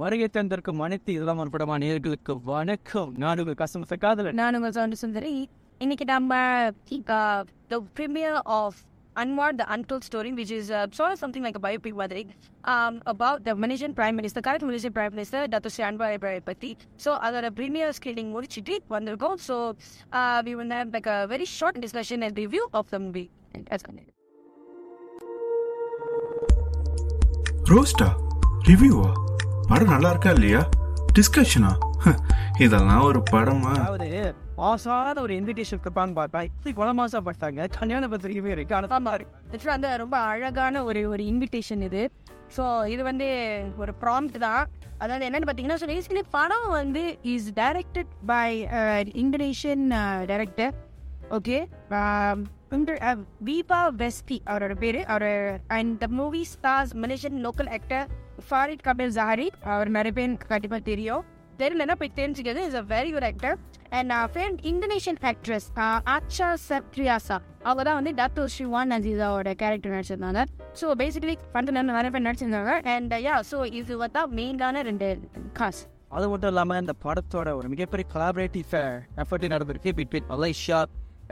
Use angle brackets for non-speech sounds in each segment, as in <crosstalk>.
வருகை தந்திருக்கும் அனைத்து இதெல்லாம் படமா நேர்களுக்கு வணக்கம் நான் உங்கள் கஸ்டமர் காதலன் நான் உங்கள் சவுண்டு சுந்தரி இன்னைக்கு நம்ம the premiere of Anwar, the Untold Story, which is uh, sort of something like a biopic மாதிரி um, about the Malaysian Prime Minister, current Malaysian Prime Minister, Dato Sri Anwar Ibrahim பற்றி so அதோட premiere screening முடிச்சுட்டு வந்திருக்கோம் so we will have like a very short discussion and review of the movie. That's it. ரோஸ்டா ரிவ்யூவா படம் நல்லா இருக்கா இல்லையா டிஸ்கஷனா இதெல்லாம் ஒரு படமா? அதாவது மாசாத ஒரு இன்விடேஷன் கொடுப்பான்னு பார்த்தா இப்படி பல மாசம் பார்த்தாங்க கல்யாண பத்திரிகையுமே இருக்கு. ஆனால் தான் வந்து ரொம்ப அழகான ஒரு ஒரு இன்விடேஷன் இது. ஸோ இது வந்து ஒரு ப்ராம்ப்ட் தான். அதாவது என்னன்னு பார்த்தீங்கன்னா ஸோ பேசிக்கலி படம் வந்து is directed by Indonesian director okay Viva Westi அவரோட பேர். அவர் and the movie stars Malaysian local actor Farid Kamil Zahari அவர் நிறைய பேருக்கு கண்டிப்பாக தெரியும் தெரியலன்னா போய் தெரிஞ்சுக்கிறது is a very good actor and friend Indonesian actress Acha Septriasa அவங்க தான் வந்து டாக்டர் ஸ்ரீவான் அஜீஸாவோட கேரக்டர் நடிச்சிருந்தாங்க. ஸோ பேசிக்கலி ஃபண்ட் நிறைய பேர் நடிச்சிருந்தாங்க. அண்ட் யா ஸோ இது தான் மெயினான ரெண்டு காசு அது மட்டும் இல்லாமல் இந்த படத்தோட ஒரு மிகப்பெரிய கொலாபரேட்டிவ் எஃபர்ட் நடந்திருக்கு பிட்வீன் மலேசியா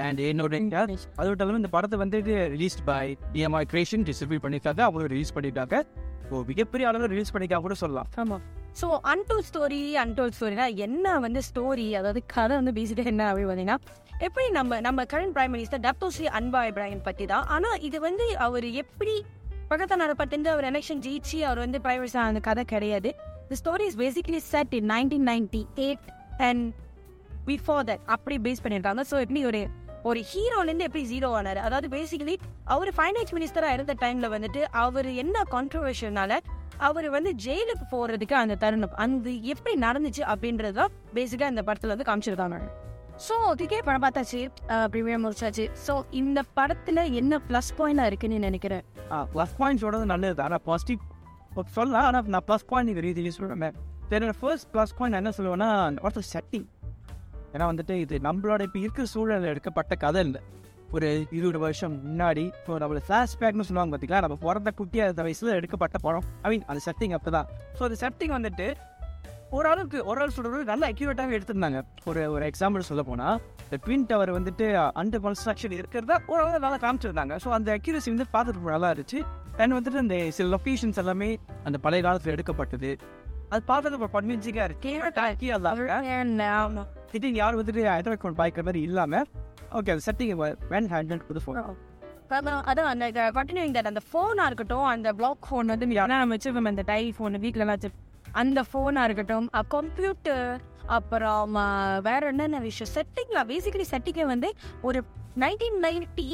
அண்ட் என்னோட அது மட்டும் இல்லாமல் இந்த படத்தை வந்துட்டு release by TMI creation distribute பண்ணியிருக்காங்க. அவங்க ரிலீஸ் பண்ணியிருக்காங்க. ஓ மிகப்பெரிய அளவில் ரிலீஸ் பண்ணிக்கா கூட சொல்லலாம். ஆமாம் ஸோ அன்டோல் ஸ்டோரி அன்டோல் ஸ்டோரினா என்ன வந்து ஸ்டோரி அதாவது கதை வந்து பேசிட்டு என்ன அப்படி பார்த்தீங்கன்னா எப்படி நம்ம நம்ம கரண்ட் பிரைம் மினிஸ்டர் டப்தோஸ்ரீ அன்பா இப்ராஹிம் பற்றி தான் ஆனால் இது வந்து அவர் எப்படி பக்கத்தில் நடப்பட்டு அவர் எலெக்ஷன் ஜெயிச்சு அவர் வந்து பிரைம் மினிஸ்டர் அந்த கதை கிடையாது. The story is basically set in nineteen ninety eight and before that அப்படி பேஸ் பண்ணியிருக்காங்க ஸோ எப்படி ஒரு ஒரு ஹீரோலேருந்து எப்படி ஜீரோ ஆனார்? அதாவது பேசிக்கலி அவர் ஃபைனான்ஸ் மினிஸ்டராக இருந்த டைமில் வந்துட்டு அவர் என்ன கான்ட்ரவர்ஷனால அவர் வந்து ஜெயிலுக்கு போகிறதுக்கு அந்த தருணம் அந்த எப்படி நடந்துச்சு அப்படின்றது தான் பேசிக்காக இந்த படத்தில் வந்து காமிச்சிருக்காங்க. ஸோ அதுக்கே படம் பார்த்தாச்சு ப்ரீமியம் முடிச்சாச்சு. ஸோ இந்த படத்தில் என்ன ப்ளஸ் பாயிண்டாக இருக்குன்னு நினைக்கிறேன் ப்ளஸ் பாயிண்ட் சொல்கிறது நல்லது ஆனால் பாசிட்டிவ் சொல்லலாம் ஆனால் நான் ப்ளஸ் பாயிண்ட் இது ரீதியில் சொல்லுவேன் தெரியல ஃபர்ஸ்ட் ப்ளஸ் பாயிண்ட் என்ன சொல்லுவேன்னா அந்த படத்தை செட்டிங் ஏன்னா வந்துட்டு இது நம்மளோட இப்போ இருக்கிற சூழலில் எடுக்கப்பட்ட கதை இல்லை. ஒரு இருபது வருஷம் முன்னாடி இப்போ நம்மள ஃப்ளாஷ்பேக்னு சொல்லுவாங்க பார்த்தீங்களா நம்ம பிறந்த குட்டி அந்த வயசில் எடுக்கப்பட்ட படம். ஐ மீன் அந்த செட்டிங் அப்போ தான் ஸோ அந்த செட்டிங் வந்துட்டு ஓரளவுக்கு ஓரளவு சொல்கிறது நல்ல அக்யூரேட்டாகவே எடுத்திருந்தாங்க. ஒரு ஒரு எக்ஸாம்பிள் சொல்ல போனால் இந்த ட்வின் டவர் வந்துட்டு அண்டர் கன்ஸ்ட்ரக்ஷன் இருக்கிறத ஓரளவு நல்லா காமிச்சிருந்தாங்க. ஸோ அந்த அக்யூரசி வந்து பார்த்துட்டு நல்லா இருந்துச்சு. அண்ட் வந்துட்டு அந்த சில லொக்கேஷன்ஸ் எல்லாமே அந்த பழைய காலத்தில் எடுக்கப்பட்டது. அது பார்த்துட்டு ஒரு கன்வின்சிங்காக இருக்கு. திடீர்னு யாரும் வந்துட்டு ஹைதராபாத் கொண்டு பாய்க்கிற மாதிரி இல்லாமல் ஓகே அந்த செட்டிங் வென் ஹேண்டில் புது ஃபோன் அதான் அந்த கண்டினியூங் தட் அந்த ஃபோனாக இருக்கட்டும் அந்த பிளாக் ஃபோன் வந்து யாரா நம்ம வச்சுருப்போம் அந்த டை ஃபோன் வீட்டிலலாம் வச்சு அந்த ஃபோனாக இருக்கட்டும் கம்ப்யூட்டர் அப்புறம் வேற என்னென்ன விஷயம்? செட்டிங்ல பேசிக்கலி செட்டிங்கே வந்து ஒரு nineteen ninety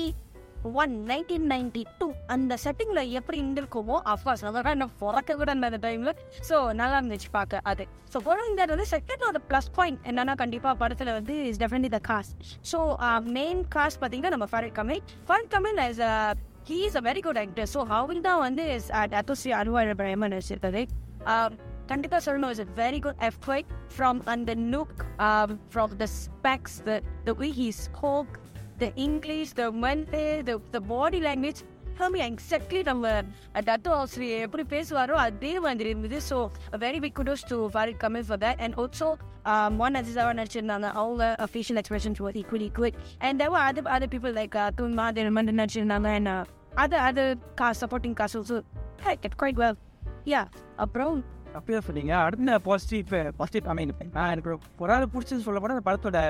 one nineteen ninety two அந்த செட்டிங்கில் எப்படி இருந்திருக்குமோ அஃப்கோர்ஸ் அதெல்லாம் என்ன பிறக்க கூட அந்த டைமில் ஸோ நல்லா இருந்துச்சு பார்க்க அது. ஸோ இந்த வந்து செகண்ட் ஒரு ப்ளஸ் பாயிண்ட் என்னன்னா கண்டிப்பாக படத்தில் வந்து is definitely the cast so main cast பார்த்தீங்கன்னா நம்ம Farid Kamil Farid Kamil is he is a very good actor so அவங்க தான் வந்து அத்தோசி அனுவார் பிரேமன் நடிச்சிருக்கிறது um, கண்டிப்பாக சொல்லணும் is a very good effort from and the நுக் from from the the the the way the English the English the mental the the எல்லாமே exactly நம்ம டத்து ஆசிரியர் எப்படி பேசுவாரோ அதே மாதிரி இருந்தது. So very big kudos to Farid Kamil for that and also one அஜிசாவா நடிச்சிருந்தாங்க. அவங்க facial expressions was equally good and the other other people like துன்மா தினமன் நடிச்சிருந்தாங்க. And other other cast supporting cast also get quite well yeah அப்புறம்? அப்படியே சொன்னீங்க. அடுத்த positive positive ஐ நான் எனக்கு ஒரு ஆள் பிடிச்சது சொல்ல போனால் அந்த படத்தோட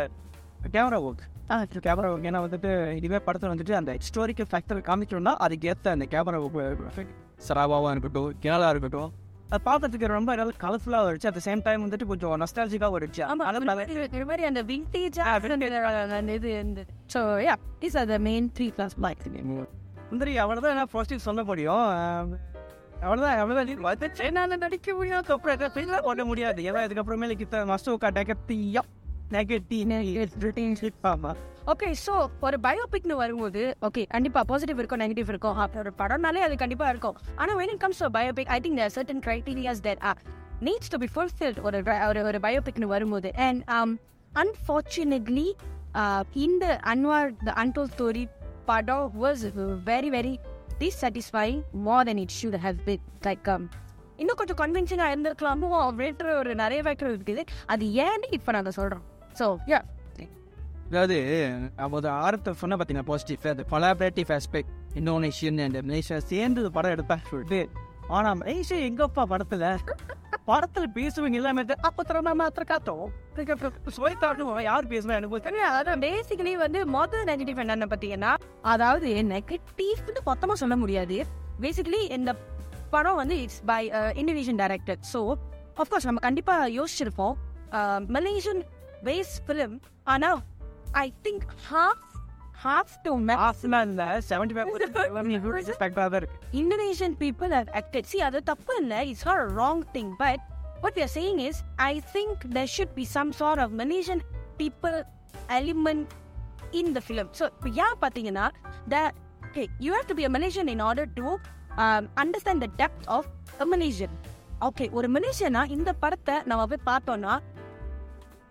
கேமரா ஒர்க் கேமரா ஒர்க் ஏன்னா வந்துட்டு இதுவே படத்தில் வந்துட்டு அந்த ஹிஸ்டாரிக்கல் ஃபேக்டர் காமிக்கணும்னா அதுக்கு ஏற்ற அந்த கேமரா ஒர்க் சராபாவாக இருக்கட்டும் கேரளா இருக்கட்டும். அது பார்க்கறதுக்கு ரொம்ப நல்லா கலர்ஃபுல்லாக இருந்துச்சு அட் சேம் டைம் வந்துட்டு கொஞ்சம் நஸ்டாலஜிக்காக இருந்துச்சு ஆமா அது ஒரு மாதிரி- அந்த விண்டேஜ் அந்த இது இருந்தது so yeah these are the main three class like முந்திரி அவ்வளோதான் என்ன பாசிட்டிவ் சொல்ல முடியும்? அவ்வளோதான் அவ்வளோதான் என்னால் நடிக்க அப்புறம் பெரிய பண்ண முடியாது. ஏன்னா இதுக்கப்புறமே கிட்ட மஸ்டோக்கா ஆமாம் ஓகே ஸோ ஒரு பயோபிக்னு வரும்போது ஓகே கண்டிப்பாக பாசிட்டிவ் இருக்கும் நெகட்டிவ் இருக்கும். அப்ப ஒரு படம்னாலே அது கண்டிப்பாக இருக்கும். ஆனால் when it comes to biopic I think there certain criterias that uh, are needs to be fulfilled ஒரு ஒரு ஒரு பயோபிக்னு வரும்போது. அண்ட் அன்ஃபார்ச்சுனேட்லி um, uh, இந்த அன்வார் த அன்டோல் ஸ்டோரி படம் was very very dissatisfying more than it should have been. Like um, இன்னும் கொஞ்சம் கன்வின்சிங்காக இருந்திருக்கலாமோ அப்படின்ற ஒரு நிறைய ஃபேக்டர் இருக்குது. அது ஏன்னு இப்போ நாங்கள் சொல்கிறோம் ஸோ யா அதாவது ஒரு ஆரத்தை சொன்ன பார்த்தீங்கன்னா பாசிட்டிவ் அது collaborative aspect Indonesian and Malaysia சேர்ந்து படம் எடுப்பேன் சொல்லிட்டு. ஆனா மலேசியா எங்கப்பா படத்துல படத்துல பேசுவீங்க எல்லாமே அப்ப திறமை மாத்திர காத்தோம். சுவைத்தாட்டும் யார் பேசுனா எனக்கு அதான் பேசிக்கலி வந்து மொதல் நெகட்டிவ் என்னன்னு பார்த்தீங்கன்னா அதாவது நெகட்டிவ்னு மொத்தமாக சொல்ல முடியாது. பேசிக்கலி இந்த படம் வந்து it's by Indonesian director so of course நம்ம கண்டிப்பாக யோசிச்சிருப்போம். மலேசியன் பேஸ் ஃபிலிம் ஆனால் I think half half to ஆஃப்லாம் இல்ல செவன்டி ஃபைவ் ரெஸ்பெக்டாக தான் இருக்கு Indonesian people have acted. See, அது தப்பு இல்லை it's a wrong thing. But what we are saying is, I think there should be some sort of Malaysian people element in the film. So, ஏன் பார்த்தீங்கன்னா that okay, you have to be a Malaysian in order to um, understand the depth of a Malaysian. Okay, ஒரு மலேசியனா இந்த படத்தை நம்ம போய் பார்த்தோம்னா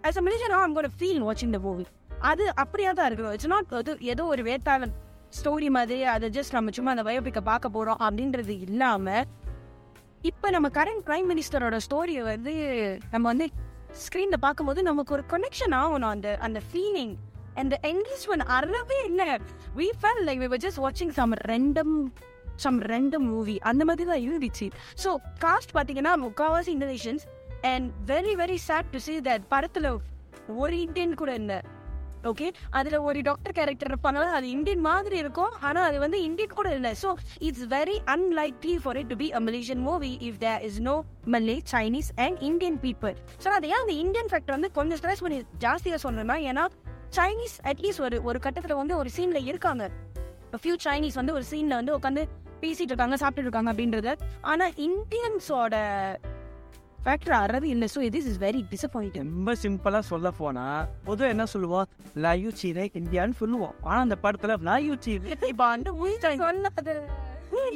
as a Malaysian, I'm going to feel watching the movie. அது அப்படியா தான் இருக்கணும். இட்ஸ் நாட் அது ஏதோ ஒரு வேத்தாளன் ஸ்டோரி மாதிரி அதை ஜஸ்ட் நம்ம சும்மா அந்த பயோபிக்கை பார்க்க போகிறோம் அப்படின்றது இல்லாமல் இப்போ நம்ம கரண்ட் பிரைம் மினிஸ்டரோட ஸ்டோரியை வந்து நம்ம வந்து ஸ்க்ரீனில் பார்க்கும்போது நமக்கு ஒரு கனெக்ஷன் ஆகணும். அந்த அந்த ஃபீலிங் அந்த என்கேஜ்மெண்ட் அறவே இல்லை. We felt like we were just வாட்சிங் some random some random movie அந்த மாதிரி தான் இருந்துச்சு. ஸோ காஸ்ட் பார்த்தீங்கன்னா முக்கால்வாசி Indonesians and very very sad to see that படத்தில் ஒரு இந்தியன் கூட இல்லை. ஓகே அதில் ஒரு டாக்டர் கேரக்டர் இருப்பாங்க அது இந்தியன் மாதிரி இருக்கும். ஆனால் அது வந்து இந்தியன் கூட இல்லை. So it's very unlikely for it to be a Malaysian movie if there is no Malay Chinese and Indian people so அதை ஏன் அந்த இந்தியன் ஃபேக்டர் வந்து கொஞ்சம் ஸ்ட்ரெஸ் பண்ணி ஜாஸ்தியாக சொல்கிறேன்னா ஏன்னா சைனீஸ் அட்லீஸ்ட் ஒரு ஒரு கட்டத்தில் வந்து ஒரு சீனில் இருக்காங்க. ஃபியூ சைனீஸ் வந்து ஒரு சீனில் வந்து உட்காந்து பேசிட்டு இருக்காங்க சாப்பிட்டு இருக்காங்க அப்படின்றது. ஆனால் இந்தியன்ஸோட ஃபேக்டர் அறவே இல்லை so this is very disappointing ரொம்ப சிம்பிளா சொல்ல போனா பொதுவா என்ன சொல்லுவோம் லயூ சீரை இந்தியான்னு சொல்லுவோம். ஆனா அந்த படத்துல லயூ சீரை <laughs>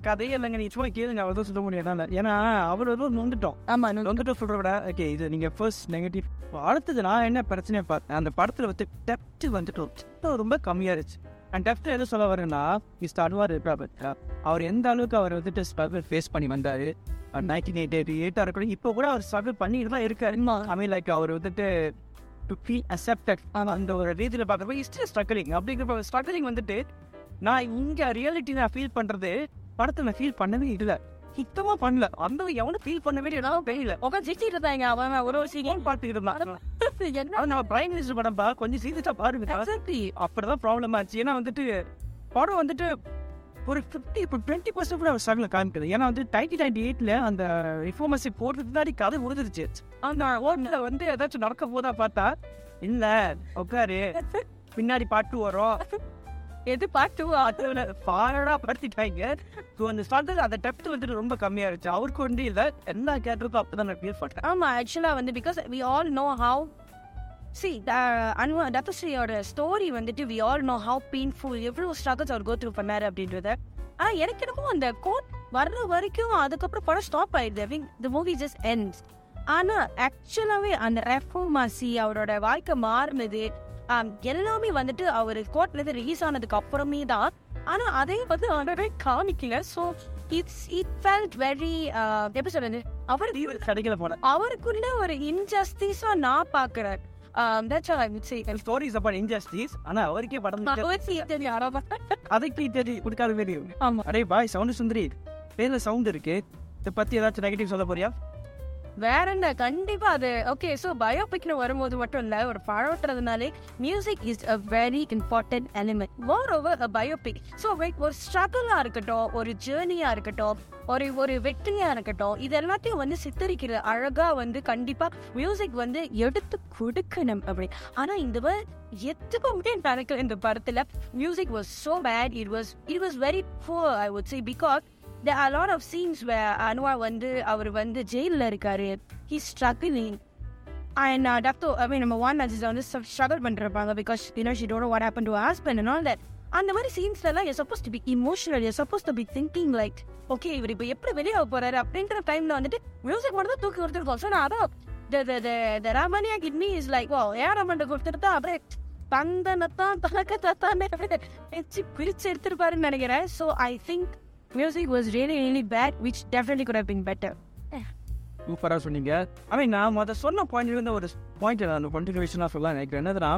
கதையே இல்லைங்க. நீ சும்மா கேளுங்க அவர் தான் சொல்ல முடியாது ஏன்னா அவர் வந்து நொந்துட்டோம். ஆமா நொந்துட்டோம். சொல்ற விட ஓகே இது நீங்க ஃபர்ஸ்ட் நெகட்டிவ் அடுத்தது நான் என்ன பிரச்சனை பார்த்தேன் அந்த படத்துல வந்து டெப்ட் depth ரொம்ப கம்மியா இருந்துச்சு. அண்ட் டெப்ட் எது சொல்ல வரேன்னா மிஸ்டர் அன்வார் இருக்காபத் அவர் எந்த அளவுக்கு அவர் வந்துட்டு ஸ்ட்ரகிள் ஃபேஸ் பண்ணி வந்தாரு? நைன்டீன் எயிட்டி எயிட்டா இருக்கணும் இப்போ கூட அவர் ஸ்ட்ரகிள் பண்ணிட்டு தான் இருக்காரு. ஐ மீன் லைக் அவர் வந்துட்டு டு ஃபீல் அக்செப்டட் அந்த ஒரு ரீதியில் பார்க்குறப்ப இஸ்ட் ஸ்ட்ரகிளிங் அப்படிங்கிறப்ப ஸ்ட்ரகிளிங் வந்துட்டு நான் இங்கே ரியாலிட்டி நான் ஃபீல் பண்ணுறது படத்தை நான் ஃபீல் பண்ணவே இல்லை. சுத்தமாக பண்ணல. அந்த எவனும் ஃபீல் பண்ணவே இல்லை தெரியல. உட்காந்து சிரிச்சிட்டு இருந்தாங்க. அவன் ஒரு சீன் ஏன் பார்த்துக்கிட்டு இருந்தான். <laughs> என்ன? அது நம்ம பிரைம் மினிஸ்டர் படம் பா கொஞ்சம் சீரியஸாக பாருங்க. அப்படிதான் ப்ராப்ளம் ஆச்சு. ஏன்னா வந்துட்டு படம் வந்துட்டு ஒரு ஃபிஃப்டி இப்போ டுவெண்ட்டி பர்சன்ட் கூட அவர் ஸ்ட்ரகில் காமிக்குது ஏன்னா வந்து நைன்டீன் நைன்டி எயிட்ல அந்த இன்ஃபர்மேஷன் போடுறதுக்கு முன்னாடி கதை முடிஞ்சிருச்சு அந்த ஓட்டில் வந்து ஏதாச்சும் நடக்க போதா பார்த்தா இல்ல உட்காரு <laughs> பின்னாடி பாட்டு வரும். எது பார்த்து அதுல ஃபாரடா படுத்திட்டாங்க. ஸோ அந்த ஸ்ட்ரகிள் அந்த டெப்த் வந்துட்டு ரொம்ப கம்மியாக இருந்துச்சு அவருக்கு வந்து இல்லை எல்லா கேரக்டருக்கும் அப்பதான் நான் ஃபீல் பண்றேன். ஆமாம் ஆக்சுவலாக வந்து because we all know how C Anwar டத்தஸ்ரீயோட ஸ்டோரி வந்துட்டு we all know how painful எவ்வளோ ஸ்ட்ரகிள்ஸ் அவர் கோ த்ரூ பண்ணாரு அப்படின்றத. ஆனால் எனக்கு என்னமோ அந்த கோட் வர்ற வரைக்கும் அதுக்கப்புறம் படம் ஸ்டாப் ஆயிடுது I mean the movie just ends ஆனால் ஆக்சுவலாகவே அந்த ரெஃபோமாசி அவரோட வாழ்க்கை மாறினது எல்லாமே வந்துட்டு அவர் கோர்ட்ல இருந்து ரிலீஸ் ஆனதுக்கு அப்புறமே தான். ஆனா அதே வந்து அவரே காமிக்கல. So it's it felt very எப்படி சொல்றது? அவர் கிடைக்கல போல. அவருக்குள்ள ஒரு இன்ஜஸ்டிஸா நான் பாக்குறேன் that's I would say stories about injustice ஆனா அவருக்கே படம் ஆமா அதுக்கு தேடி கொடுக்காத வேண்டிய அடே பாய் சவுண்ட் சுந்தரி. பேர்ல சவுண்ட் இருக்கு. இதை பத்தி ஏதாச்சும் நெகட்டிவ் சொல்ல போறியா? வேற என்ன? கண்டிப்பா அது ஓகே ஸோ பயோபிக்னு வரும்போது மட்டும் இல்லை ஒரு படம் ஓட்டுறதுனாலே music is a very important element moreover a biopic so ஒரு ஸ்ட்ரகிளாக இருக்கட்டும் ஒரு ஜேர்னியாக இருக்கட்டும் ஒரு ஒரு வெற்றியாக இருக்கட்டும் இது எல்லாத்தையும் வந்து சித்தரிக்கிற அழகாக வந்து கண்டிப்பாக மியூசிக் வந்து எடுத்து கொடுக்கணும் அப்படி ஆனால் இந்த எதுக்குமே நடக்கல இந்த படத்தில்? Music was so bad it was it was very poor I would say because there are a lot of scenes where வந்து அவர் வந்து ஜெயிலில் இருக்காரு ஹீ ஸ்ட்ரகிளிங் அண்ட் டப்தோ ஐ மீன் நம்ம ஒன் அஜிஸ் வந்து ஸ்ட்ரகிள் பண்ணிருப்பாங்க because you know she don't what happen to husband and all that அந்த மாதிரி சீன்ஸ்லாம் is supposed to be emotional is supposed to be thinking like okay இவர் இப்போ எப்படி வெளியே போறாரு அப்படின்ற டைமில் வந்துட்டு மியூசிக் மட்டும் தான் தூக்கி கொடுத்துருக்கோம் ஸோ நான் அதான் ராமனியா கிட்னி இஸ் லைக் ஓ ஏ ராமன் கொடுத்துட்டு அப்படியே தந்தனத்தான் தனக்கத்தான் அப்படியே பிரிச்சு எடுத்திருப்பாருன்னு நினைக்கிறேன் so I think music was really really bad which definitely could have been better சூப்பராக சொன்னீங்க. ஐ மீன் நான் மொதல் சொன்ன பாயிண்ட்லேருந்து ஒரு பாயிண்ட் நான் கண்டினியூஷனாக சொல்ல நினைக்கிறேன். என்னதுன்னா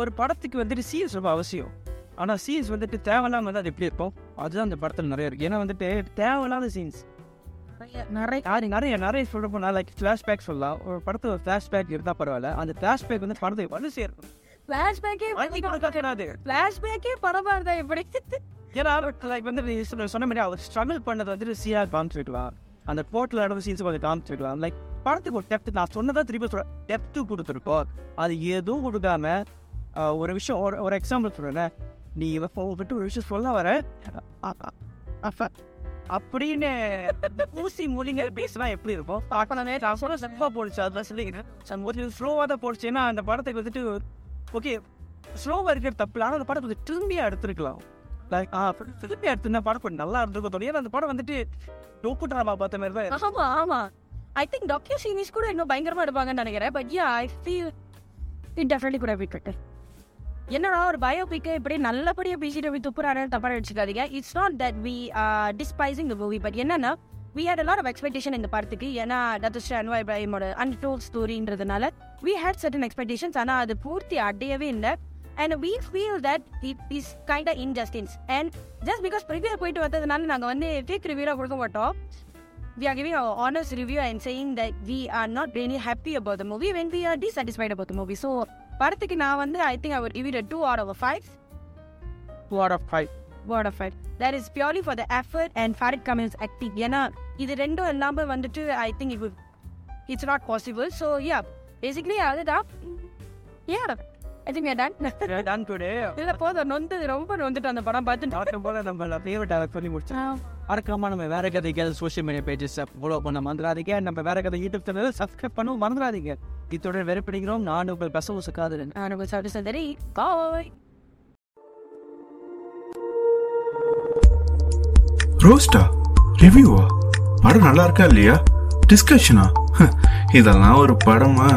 ஒரு படத்துக்கு வந்துட்டு சீரியஸ் ரொம்ப அவசியம். ஆனால் சீன்ஸ் வந்துட்டு தேவையில்லாம வந்து அது எப்படி இருக்கும்? அதுதான் அந்த படத்தில் நிறைய இருக்குது ஏன்னா வந்துட்டு தேவையில்லாத சீன்ஸ் நிறைய யாரு நிறைய நிறைய சொல்ல போனால் லைக் ஃப்ளாஷ்பேக் சொல்லலாம். ஒரு படத்தில் ஒரு ஃப்ளாஷ்பேக் இருந்தால் பரவாயில்ல. அந்த ஃப்ளாஷ்பேக் வந்து படத்தை வந்து சேரும். ஃப்ளாஷ்பேக்கே ஃப்ளாஷ்பேக்கே பரவாயில்ல எப்படி? ஏன்னா லைக் வந்து நீ சொன்ன- மாதிரி அவர் ஸ்ட்ரகிள் பண்ணது வந்துட்டு சீராக காமிச்சிட்டுவான் அந்த போர்ட்டில் நடந்த சீன்ஸ் கொஞ்சம் காமிச்சிட்டுவான் லைக் படத்துக்கு ஒரு டெப்த் நான் சொன்னதான் திருப்பி சொல்கிறேன் டெப்த்து கொடுத்துருக்கோம் அது எதுவும் கொடுக்காம ஒரு விஷயம் ஒரு ஒரு எக்ஸாம்பிள் சொல்கிறேன் நீ விட்டு ஒரு விஷயம் சொல்ல வர. அப்ப அப்படின்னு ஊசி மொழிங்க பேசினா எப்படி இருக்கும்? பார்க்கணுமே நான் சொல்ல ஸ்லோவாக போடுச்சு அதெல்லாம் சொல்லிக்கிறேன். ஒரு ஸ்லோவாக தான் போடுச்சு ஏன்னா அந்த படத்துக்கு வந்துட்டு ஓகே ஸ்லோவாக இருக்கிற தப்பு இல்லை. ஆனா அந்த படத்தை கொஞ்சம் திரும்பியாக எடுத்துருக்கலாம். லைக் ஆ திருப்பி எடுத்துனா படம் கொஞ்சம் நல்லா இருந்திருக்கும் தோணும் அந்த படம் வந்துட்டு டோக்கு ட்ராமா பார்த்த மாதிரி தான் ஆமா ஆமா. ஐ திங்க் டாக்டர் சீரிஸ் கூட இன்னும் பயங்கரமா எடுப்பாங்கன்னு நினைக்கிறேன். But yeah I feel it definitely could be better என்னடா ஒரு பயோபிக்கை இப்படி நல்லபடியா பேசிட்டு போய் துப்புறாருன்னு தப்பா நினச்சிக்காதீங்க. It's not that we despising the movie but என்னன்னா we had lot of expectation இந்த படத்துக்கு. ஏன்னா டத்துஸ்ரீ அன்வா இப்ராஹிமோட அன்டோல் ஸ்டோரின்றதுனால வி ஹேட் சர்டன் எக்ஸ்பெக்டேஷன்ஸ் ஆனால் அது பூர்த்தி அடையவே இல்லை. And we feel that it is kind of injustice and just because premiere போயிட்டு வந்ததுனால நாங்கள் வந்து ஃபேக் ரிவ்யூலாம் கொடுக்க மாட்டோம் we are giving our honest review and saying that we are not really happy about the movie when we are dissatisfied about the movie. So, படத்துக்கு நான் வந்து it a 2 out of a 5. Two out of five. 2 out of 5. That is purely for the effort and Farid Kamil's acting. ஏன்னா இது ரெண்டும் இல்லாமல் வந்துட்டு I think it would it's not possible. So, yeah. Basically, அதுதான் Yeah. I think we are done. We're done today. இல்ல போதும். நொந்து ரொம்ப நொந்துட்டு அந்த படம் பார்த்து பார்க்கும் போது நம்ம ஃபேவரட் அதை சொல்லி முடிச்சோம் மறக்காம நம்ம வேற கதைகள் சோஷியல் மீடியா பேஜஸ் ஃபாலோ பண்ண மறந்துடாதீங்க. நம்ம வேற கதை யூடியூப் சேனல் சப்ஸ்கிரைப் பண்ணவும் மறந்துடாதீங்க. இத்துடன் வெறுப்பிடிக்கிறோம் நான் உங்கள் பசவு காதலன் நான் உங்கள் சாப்பிட்டு சந்தரி. பாய் ரோஸ்டா ரிவ்யூவா படம் நல்லா இருக்கா இல்லையா? டிஸ்கஷனா இதெல்லாம் ஒரு படமா?